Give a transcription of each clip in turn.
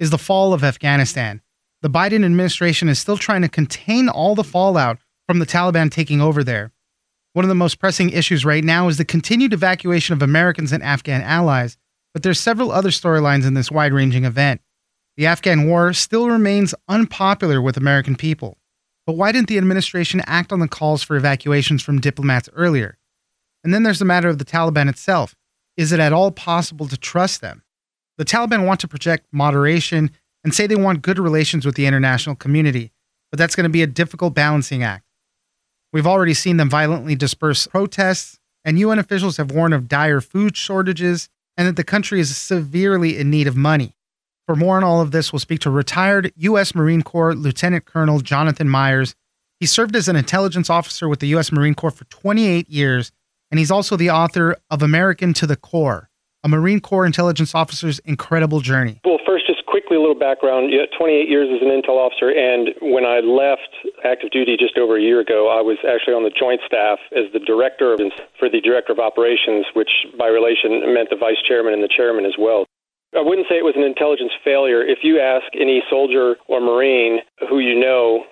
is the fall of Afghanistan. The Biden administration is still trying to contain all the fallout from the Taliban taking over there. One of the most pressing issues right now is the continued evacuation of Americans and Afghan allies, but there's several other storylines in this wide-ranging event. The Afghan war still remains unpopular with American people. But why didn't the administration act on the calls for evacuations from diplomats earlier? And then there's the matter of the Taliban itself. Is it at all possible to trust them? The Taliban want to project moderation and say they want good relations with the international community, but that's going to be a difficult balancing act. We've already seen them violently disperse protests, and UN officials have warned of dire food shortages and that the country is severely in need of money. For more on all of this, we'll speak to retired U.S. Marine Corps Lieutenant Colonel Jonathan Myers. He served as an intelligence officer with the U.S. Marine Corps for 28 years, and he's also the author of American to the Core a Marine Corps intelligence officer's incredible journey? Well, first, just quickly a little background. Yeah, 28 years as an intel officer, and when I left active duty just over a year ago, I was actually on the joint staff as the director of, for the director of operations, which by relation meant the vice chairman and the chairman as well. I wouldn't say it was an intelligence failure. If you ask any soldier or Marine who you know,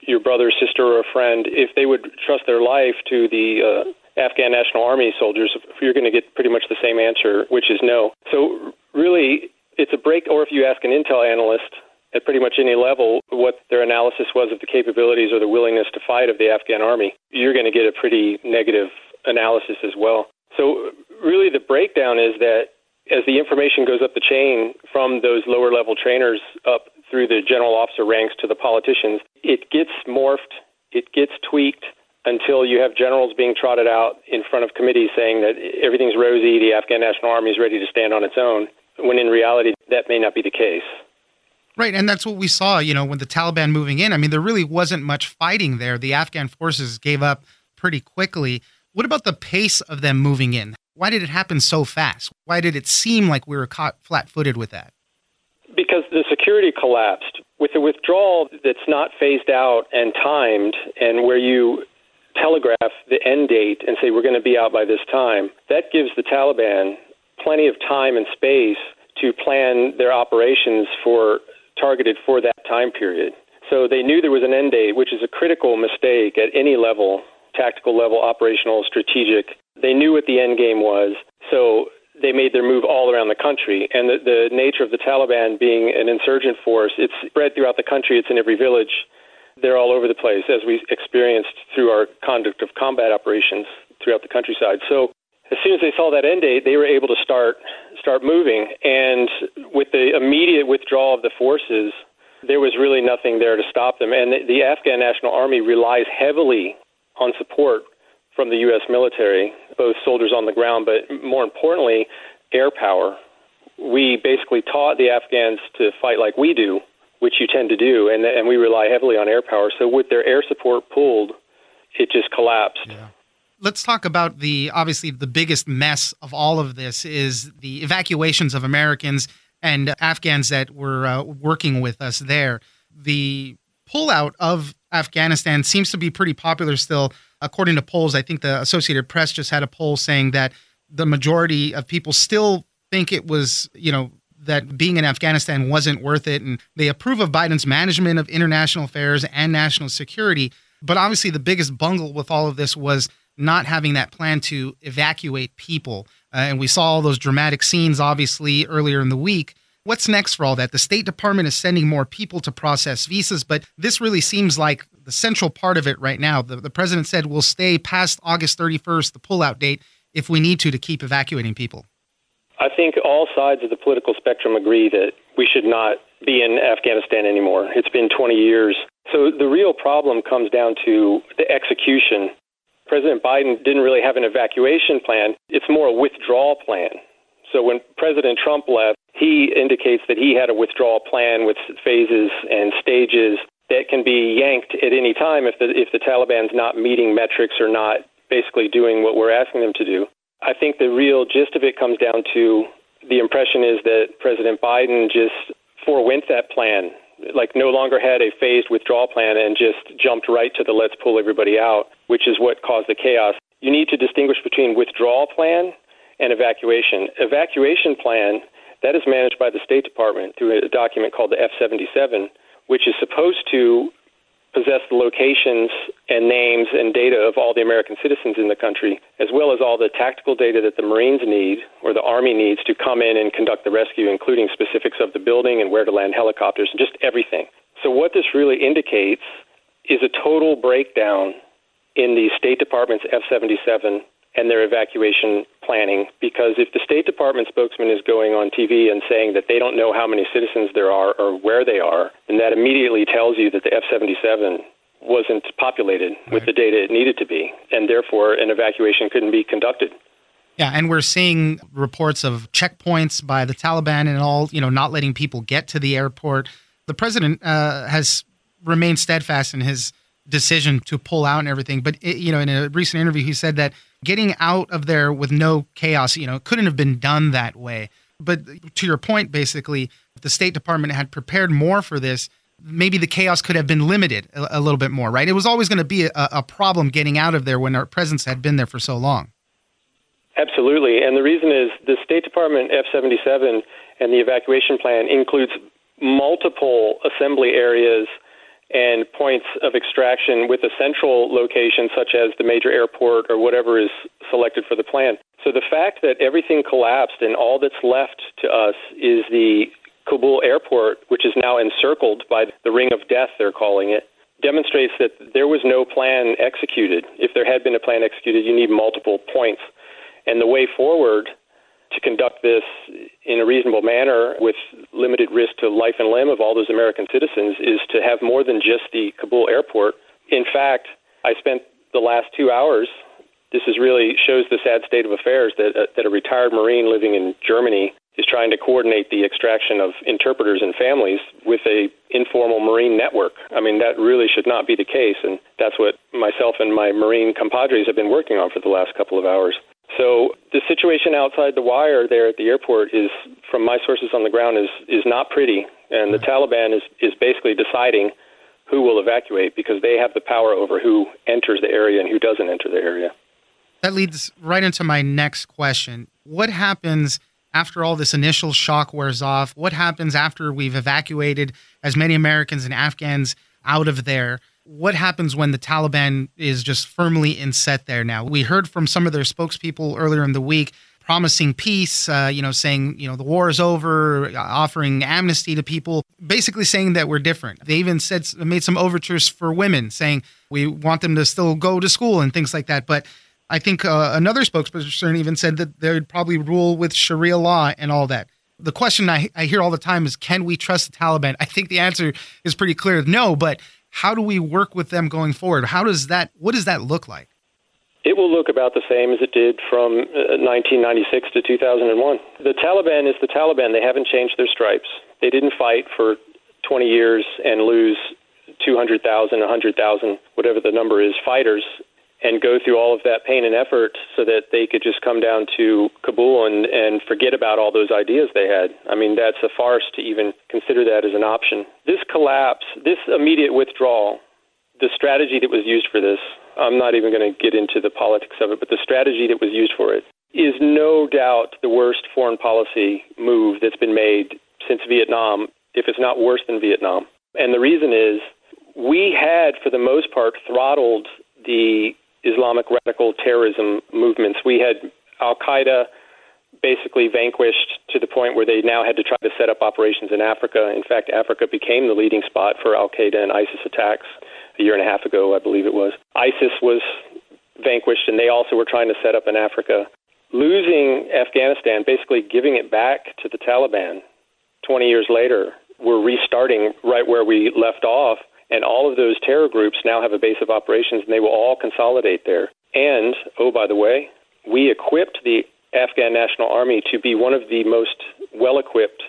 your brother, sister, or a friend, if they would trust their life to the uh, Afghan National Army soldiers, you're going to get pretty much the same answer, which is no. So, really, it's a break, or if you ask an intel analyst at pretty much any level what their analysis was of the capabilities or the willingness to fight of the Afghan army, you're going to get a pretty negative analysis as well. So, really, the breakdown is that as the information goes up the chain from those lower level trainers up through the general officer ranks to the politicians, it gets morphed, it gets tweaked until you have generals being trotted out in front of committees saying that everything's rosy, the Afghan National Army is ready to stand on its own, when in reality that may not be the case. Right, and that's what we saw, you know, when the Taliban moving in. I mean, there really wasn't much fighting there. The Afghan forces gave up pretty quickly. What about the pace of them moving in? Why did it happen so fast? Why did it seem like we were caught flat footed with that? Because the security collapsed. With a withdrawal that's not phased out and timed, and where you telegraph the end date and say we're going to be out by this time, that gives the Taliban plenty of time and space to plan their operations for targeted for that time period. So they knew there was an end date, which is a critical mistake at any level, tactical level, operational, strategic. They knew what the end game was. So they made their move all around the country. And the, the nature of the Taliban being an insurgent force, it's spread throughout the country, it's in every village they're all over the place, as we experienced through our conduct of combat operations throughout the countryside. So as soon as they saw that end date, they were able to start start moving. And with the immediate withdrawal of the forces, there was really nothing there to stop them. And the, the Afghan National Army relies heavily on support from the U.S. military, both soldiers on the ground, but more importantly, air power. We basically taught the Afghans to fight like we do which you tend to do, and and we rely heavily on air power. So with their air support pulled, it just collapsed. Yeah. Let's talk about the obviously the biggest mess of all of this is the evacuations of Americans and Afghans that were uh, working with us there. The pullout of Afghanistan seems to be pretty popular still, according to polls. I think the Associated Press just had a poll saying that the majority of people still think it was, you know, that being in Afghanistan wasn't worth it. And they approve of Biden's management of international affairs and national security. But obviously, the biggest bungle with all of this was not having that plan to evacuate people. Uh, and we saw all those dramatic scenes, obviously, earlier in the week. What's next for all that? The State Department is sending more people to process visas, but this really seems like the central part of it right now. The, the president said we'll stay past August 31st, the pullout date, if we need to, to keep evacuating people. I think all sides of the political spectrum agree that we should not be in Afghanistan anymore. It's been 20 years. So the real problem comes down to the execution. President Biden didn't really have an evacuation plan, it's more a withdrawal plan. So when President Trump left, He indicates that he had a withdrawal plan with phases and stages that can be yanked at any time if the if the Taliban's not meeting metrics or not basically doing what we're asking them to do. I think the real gist of it comes down to the impression is that President Biden just forewent that plan, like no longer had a phased withdrawal plan and just jumped right to the let's pull everybody out, which is what caused the chaos. You need to distinguish between withdrawal plan and evacuation. Evacuation plan that is managed by the State Department through a document called the F 77, which is supposed to possess the locations and names and data of all the American citizens in the country, as well as all the tactical data that the Marines need or the Army needs to come in and conduct the rescue, including specifics of the building and where to land helicopters and just everything. So, what this really indicates is a total breakdown in the State Department's F 77 and their evacuation planning. Because if the State Department spokesman is going on TV and saying that they don't know how many citizens there are or where they are, then that immediately tells you that the F 77 wasn't populated right. with the data it needed to be, and therefore an evacuation couldn't be conducted. Yeah, and we're seeing reports of checkpoints by the Taliban and all, you know, not letting people get to the airport. The president uh, has remained steadfast in his decision to pull out and everything. But it, you know, in a recent interview, he said that getting out of there with no chaos, you know, it couldn't have been done that way. But to your point, basically, the State Department had prepared more for this. Maybe the chaos could have been limited a, a little bit more, right? It was always going to be a, a problem getting out of there when our presence had been there for so long. Absolutely. And the reason is the State Department F 77 and the evacuation plan includes multiple assembly areas and points of extraction with a central location, such as the major airport or whatever is selected for the plan. So the fact that everything collapsed and all that's left to us is the Kabul airport, which is now encircled by the ring of death, they're calling it, demonstrates that there was no plan executed. If there had been a plan executed, you need multiple points. And the way forward to conduct this in a reasonable manner with limited risk to life and limb of all those American citizens is to have more than just the Kabul airport. In fact, I spent the last two hours. This is really shows the sad state of affairs that uh, that a retired Marine living in Germany is trying to coordinate the extraction of interpreters and families with a informal marine network. I mean that really should not be the case and that's what myself and my marine compadres have been working on for the last couple of hours. So the situation outside the wire there at the airport is, from my sources on the ground, is is not pretty, and the hmm. Taliban is is basically deciding who will evacuate because they have the power over who enters the area and who doesn't enter the area. That leads right into my next question. What happens after all this initial shock wears off? What happens after we've evacuated as many Americans and Afghans out of there? What happens when the Taliban is just firmly in set there now? We heard from some of their spokespeople earlier in the week promising peace, uh, you know, saying, you know, the war is over, offering amnesty to people, basically saying that we're different. They even said, made some overtures for women, saying we want them to still go to school and things like that. But I think uh, another spokesperson even said that they would probably rule with Sharia law and all that. The question I, I hear all the time is, can we trust the Taliban? I think the answer is pretty clear no, but how do we work with them going forward? How does that, what does that look like? It will look about the same as it did from 1996 uh, to 2001. The Taliban is the Taliban. They haven't changed their stripes. They didn't fight for 20 years and lose 200,000, 100,000, whatever the number is, fighters and go through all of that pain and effort so that they could just come down to Kabul and, and forget about all those ideas they had. I mean, that's a farce to even consider that as an option. This collapse, this immediate withdrawal, the strategy that was used for this, I'm not even going to get into the politics of it, but the strategy that was used for it is no doubt the worst foreign policy move that's been made since Vietnam, if it's not worse than Vietnam. And the reason is we had, for the most part, throttled the Islamic radical terrorism movements. We had Al Qaeda basically vanquished to the point where they now had to try to set up operations in Africa. In fact, Africa became the leading spot for Al Qaeda and ISIS attacks a year and a half ago, I believe it was. ISIS was vanquished, and they also were trying to set up in Africa. Losing Afghanistan, basically giving it back to the Taliban 20 years later, we're restarting right where we left off and all of those terror groups now have a base of operations, and they will all consolidate there. And, oh, by the way, we equipped the Afghan National Army to be one of the most well equipped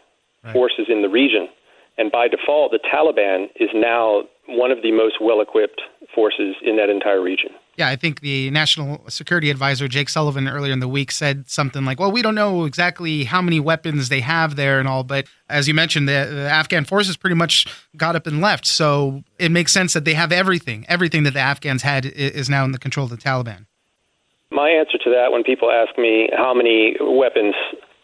right. forces in the region. And by default, the Taliban is now one of the most well equipped forces in that entire region. Yeah, I think the National Security Advisor, Jake Sullivan, earlier in the week said something like, well, we don't know exactly how many weapons they have there and all, but as you mentioned, the, the Afghan forces pretty much got up and left. So it makes sense that they have everything. Everything that the Afghans had is now in the control of the Taliban. My answer to that, when people ask me how many weapons,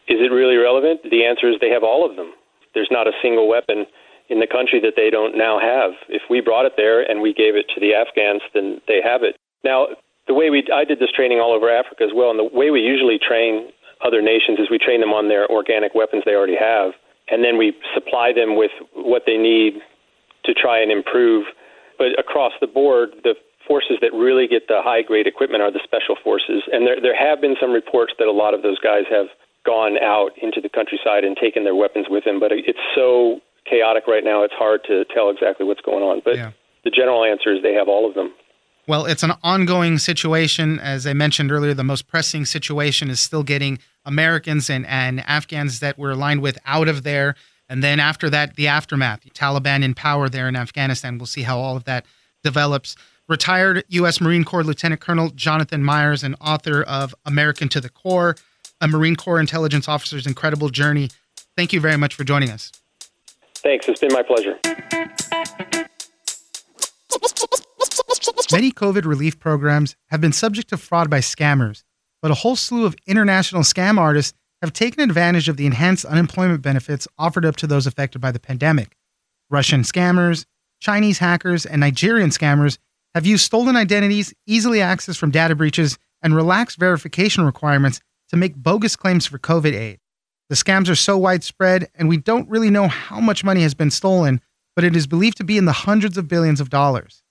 is it really relevant? The answer is they have all of them. There's not a single weapon in the country that they don't now have. If we brought it there and we gave it to the Afghans, then they have it. Now, the way we I did this training all over Africa as well, and the way we usually train other nations is we train them on their organic weapons they already have, and then we supply them with what they need to try and improve. But across the board, the forces that really get the high grade equipment are the special forces, and there there have been some reports that a lot of those guys have gone out into the countryside and taken their weapons with them. But it's so chaotic right now; it's hard to tell exactly what's going on. But yeah. the general answer is they have all of them. Well, it's an ongoing situation. As I mentioned earlier, the most pressing situation is still getting Americans and, and Afghans that we're aligned with out of there. And then after that, the aftermath, the Taliban in power there in Afghanistan. We'll see how all of that develops. Retired U.S. Marine Corps Lieutenant Colonel Jonathan Myers, and author of American to the Core, a Marine Corps intelligence officer's incredible journey. Thank you very much for joining us. Thanks. It's been my pleasure. Many COVID relief programs have been subject to fraud by scammers, but a whole slew of international scam artists have taken advantage of the enhanced unemployment benefits offered up to those affected by the pandemic. Russian scammers, Chinese hackers, and Nigerian scammers have used stolen identities, easily accessed from data breaches, and relaxed verification requirements to make bogus claims for COVID aid. The scams are so widespread, and we don't really know how much money has been stolen, but it is believed to be in the hundreds of billions of dollars.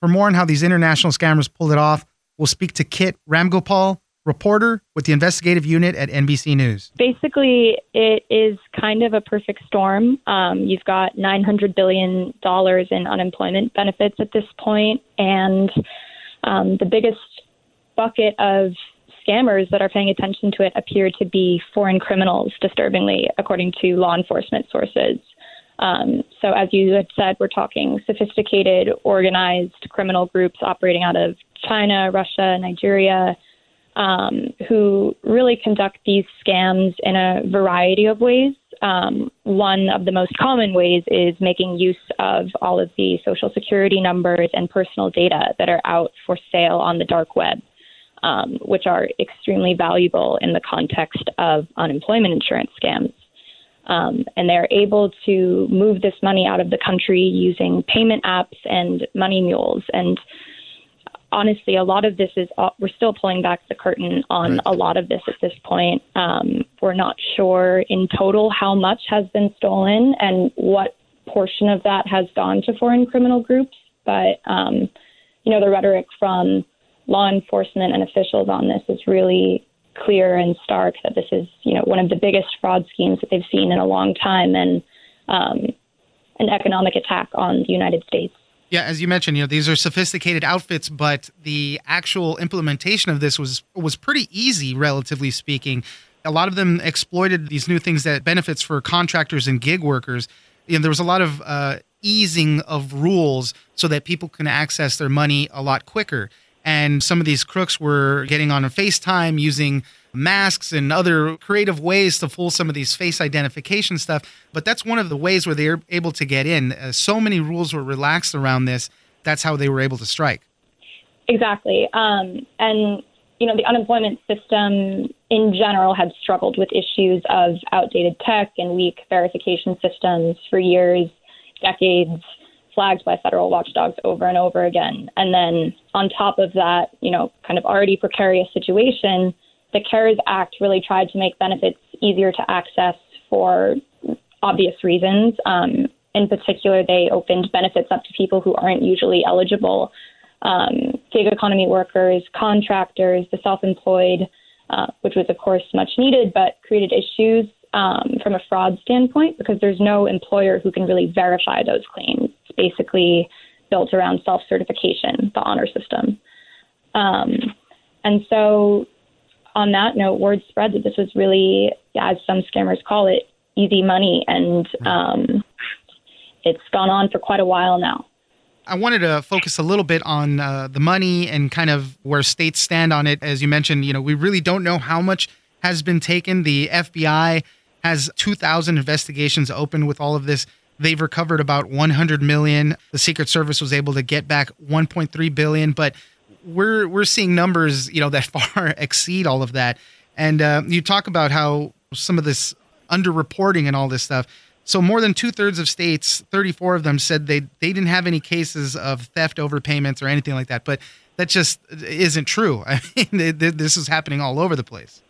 For more on how these international scammers pulled it off, we'll speak to Kit Ramgopal, reporter with the investigative unit at NBC News. Basically, it is kind of a perfect storm. Um, you've got $900 billion in unemployment benefits at this point, and um, the biggest bucket of scammers that are paying attention to it appear to be foreign criminals, disturbingly, according to law enforcement sources. Um, so, as you had said, we're talking sophisticated, organized criminal groups operating out of China, Russia, Nigeria, um, who really conduct these scams in a variety of ways. Um, one of the most common ways is making use of all of the social security numbers and personal data that are out for sale on the dark web. Um, which are extremely valuable in the context of unemployment insurance scams. Um, and they're able to move this money out of the country using payment apps and money mules. And honestly, a lot of this is, uh, we're still pulling back the curtain on right. a lot of this at this point. Um, we're not sure in total how much has been stolen and what portion of that has gone to foreign criminal groups. But, um, you know, the rhetoric from law enforcement and officials on this is really clear and stark that this is, you know, one of the biggest fraud schemes that they've seen in a long time and um, an economic attack on the United States. Yeah, as you mentioned, you know these are sophisticated outfits, but the actual implementation of this was was pretty easy, relatively speaking. A lot of them exploited these new things that benefits for contractors and gig workers. You know, there was a lot of uh, easing of rules so that people can access their money a lot quicker. And some of these crooks were getting on a FaceTime using masks and other creative ways to fool some of these face identification stuff. But that's one of the ways where they're able to get in. Uh, so many rules were relaxed around this. That's how they were able to strike. Exactly. Um, and, you know, the unemployment system in general had struggled with issues of outdated tech and weak verification systems for years, decades flagged by federal watchdogs over and over again. And then on top of that, you know, kind of already precarious situation, the CARES Act really tried to make benefits easier to access for obvious reasons. Um, in particular, they opened benefits up to people who aren't usually eligible um, gig economy workers, contractors, the self employed, uh, which was, of course, much needed, but created issues um, from a fraud standpoint because there's no employer who can really verify those claims It's basically built around self certification, the honor system. Um, and so, on that note, word spread that this was really, as some scammers call it, easy money, and um, it's gone on for quite a while now. I wanted to focus a little bit on uh, the money and kind of where states stand on it. As you mentioned, you know, we really don't know how much has been taken. The FBI has 2,000 investigations open with all of this. They've recovered about 100 million. The Secret Service was able to get back 1.3 billion, but we're we're seeing numbers, you know, that far exceed all of that. And uh, you talk about how some of this underreporting and all this stuff. So more than two thirds of states, 34 of them said they they didn't have any cases of theft, overpayments, or anything like that. But that just isn't true. I mean, this is happening all over the place.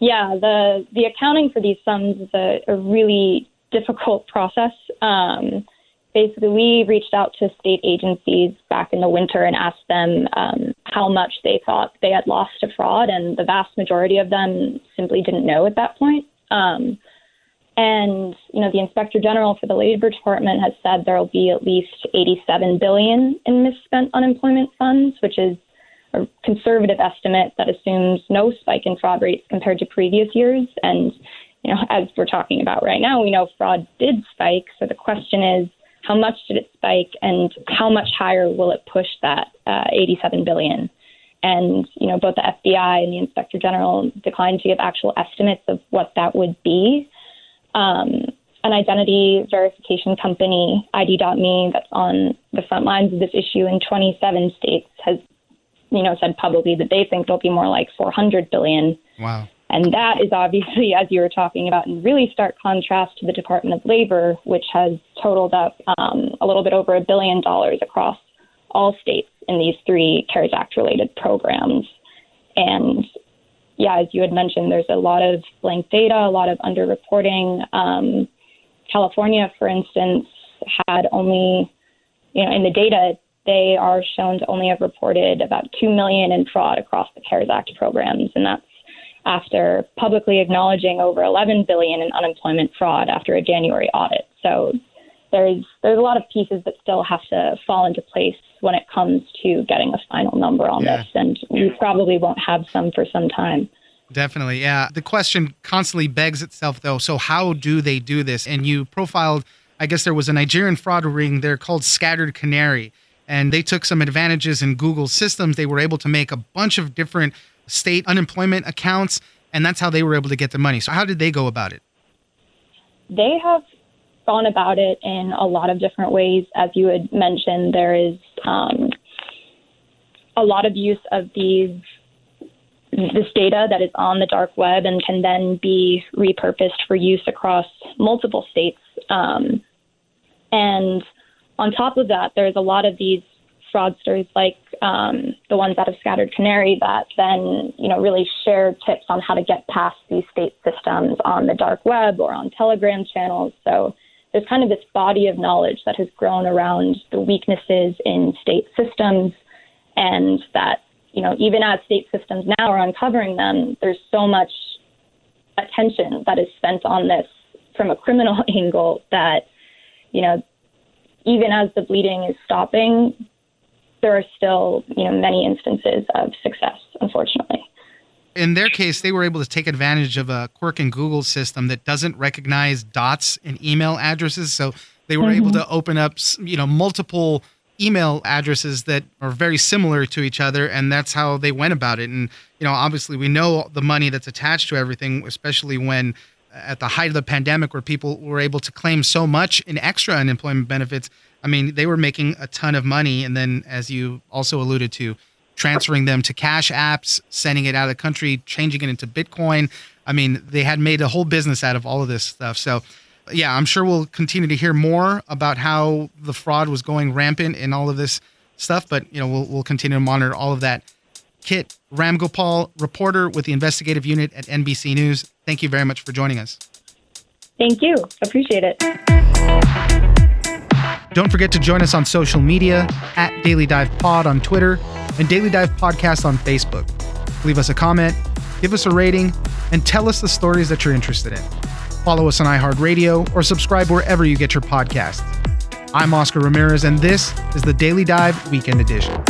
Yeah, the the accounting for these sums is a, a really difficult process. Um, basically, we reached out to state agencies back in the winter and asked them um, how much they thought they had lost to fraud, and the vast majority of them simply didn't know at that point. Um, and you know, the Inspector General for the Labor Department has said there will be at least 87 billion in misspent unemployment funds, which is a conservative estimate that assumes no spike in fraud rates compared to previous years. And you know, as we're talking about right now, we know fraud did spike. So the question is, how much did it spike, and how much higher will it push that uh, 87 billion? And you know, both the FBI and the Inspector General declined to give actual estimates of what that would be. Um, an identity verification company, ID.me, that's on the front lines of this issue in 27 states, has you know said publicly that they think it'll be more like 400 billion. Wow. And that is obviously, as you were talking about, in really stark contrast to the Department of Labor, which has totaled up um, a little bit over a billion dollars across all states in these three CARES Act related programs. And yeah, as you had mentioned, there's a lot of blank data, a lot of underreporting. Um, California, for instance, had only, you know, in the data, they are shown to only have reported about 2 million in fraud across the CARES Act programs. And that's after publicly acknowledging over 11 billion in unemployment fraud after a January audit. So there's there's a lot of pieces that still have to fall into place when it comes to getting a final number on yeah. this, and we probably won't have some for some time. Definitely, yeah. The question constantly begs itself, though. So how do they do this? And you profiled, I guess there was a Nigerian fraud ring. They're called Scattered Canary, and they took some advantages in Google's systems. They were able to make a bunch of different state unemployment accounts, and that's how they were able to get the money. So how did they go about it? They have gone about it in a lot of different ways. As you had mentioned, there is um, a lot of use of these this data that is on the dark web and can then be repurposed for use across multiple states. Um, and on top of that, there's a lot of these fraudsters like um, the ones out of Scattered Canary that then, you know, really share tips on how to get past these state systems on the dark web or on Telegram channels. So there's kind of this body of knowledge that has grown around the weaknesses in state systems, and that you know even as state systems now are uncovering them, there's so much attention that is spent on this from a criminal angle that you know even as the bleeding is stopping, there are still you know many instances of success, unfortunately in their case, they were able to take advantage of a quirk in Google's system that doesn't recognize dots in email addresses. So they were mm-hmm. able to open up, you know, multiple email addresses that are very similar to each other, and that's how they went about it. And you know, obviously, we know the money that's attached to everything, especially when at the height of the pandemic, where people were able to claim so much in extra unemployment benefits. I mean, they were making a ton of money, and then, as you also alluded to, transferring them to cash apps, sending it out of the country, changing it into Bitcoin. I mean, they had made a whole business out of all of this stuff. So, yeah, I'm sure we'll continue to hear more about how the fraud was going rampant in all of this stuff. But you know, we'll we'll continue to monitor all of that. Kit Ramgopal, reporter with the investigative unit at NBC News. Thank you very much for joining us. Thank you. Appreciate it. Don't forget to join us on social media at Daily Dive Pod on Twitter and Daily Dive Podcast on Facebook. Leave us a comment, give us a rating, and tell us the stories that you're interested in. Follow us on iHeartRadio or subscribe wherever you get your podcasts. I'm Oscar Ramirez, and this is the Daily Dive Weekend Edition.